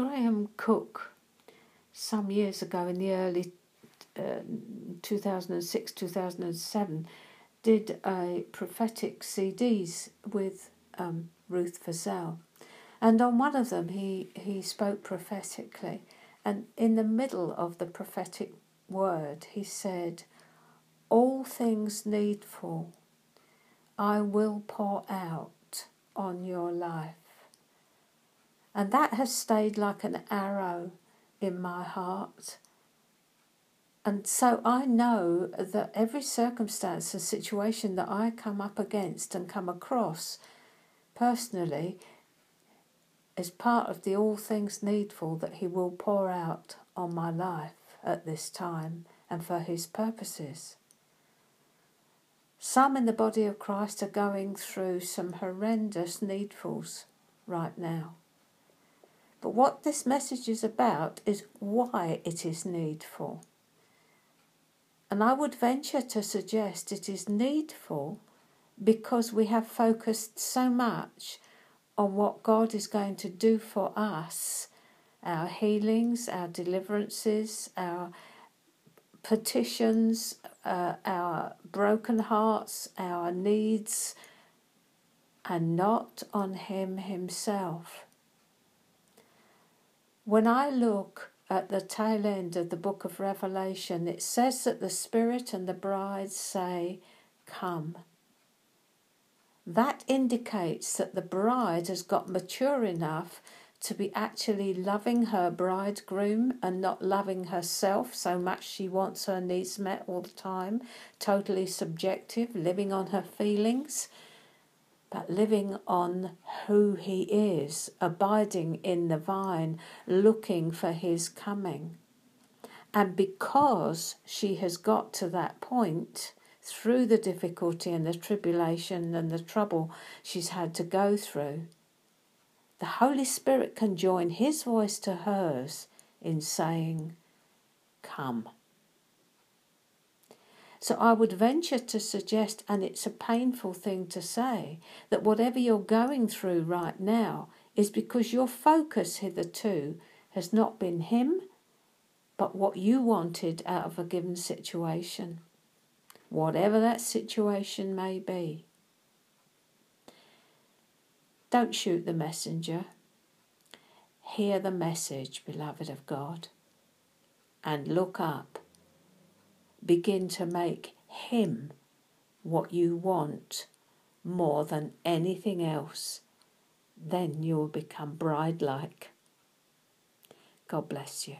Graham Cooke some years ago in the early uh, 2006 2007, did a prophetic CDs with um, Ruth Fazal. And on one of them, he, he spoke prophetically. And in the middle of the prophetic word, he said, All things needful I will pour out on your life. And that has stayed like an arrow in my heart. And so I know that every circumstance and situation that I come up against and come across personally is part of the all things needful that He will pour out on my life at this time and for His purposes. Some in the body of Christ are going through some horrendous needfuls right now. But what this message is about is why it is needful. And I would venture to suggest it is needful because we have focused so much on what God is going to do for us our healings, our deliverances, our petitions, uh, our broken hearts, our needs, and not on Him Himself. When I look at the tail end of the book of Revelation, it says that the Spirit and the bride say, Come. That indicates that the bride has got mature enough to be actually loving her bridegroom and not loving herself so much she wants her needs met all the time, totally subjective, living on her feelings, but living on who he is, abiding in the vine, looking for his coming. And because she has got to that point, through the difficulty and the tribulation and the trouble she's had to go through, the Holy Spirit can join His voice to hers in saying, Come. So I would venture to suggest, and it's a painful thing to say, that whatever you're going through right now is because your focus hitherto has not been Him, but what you wanted out of a given situation whatever that situation may be. Don't shoot the messenger. Hear the message, beloved of God, and look up. Begin to make Him what you want more than anything else. Then you will become bride like. God bless you.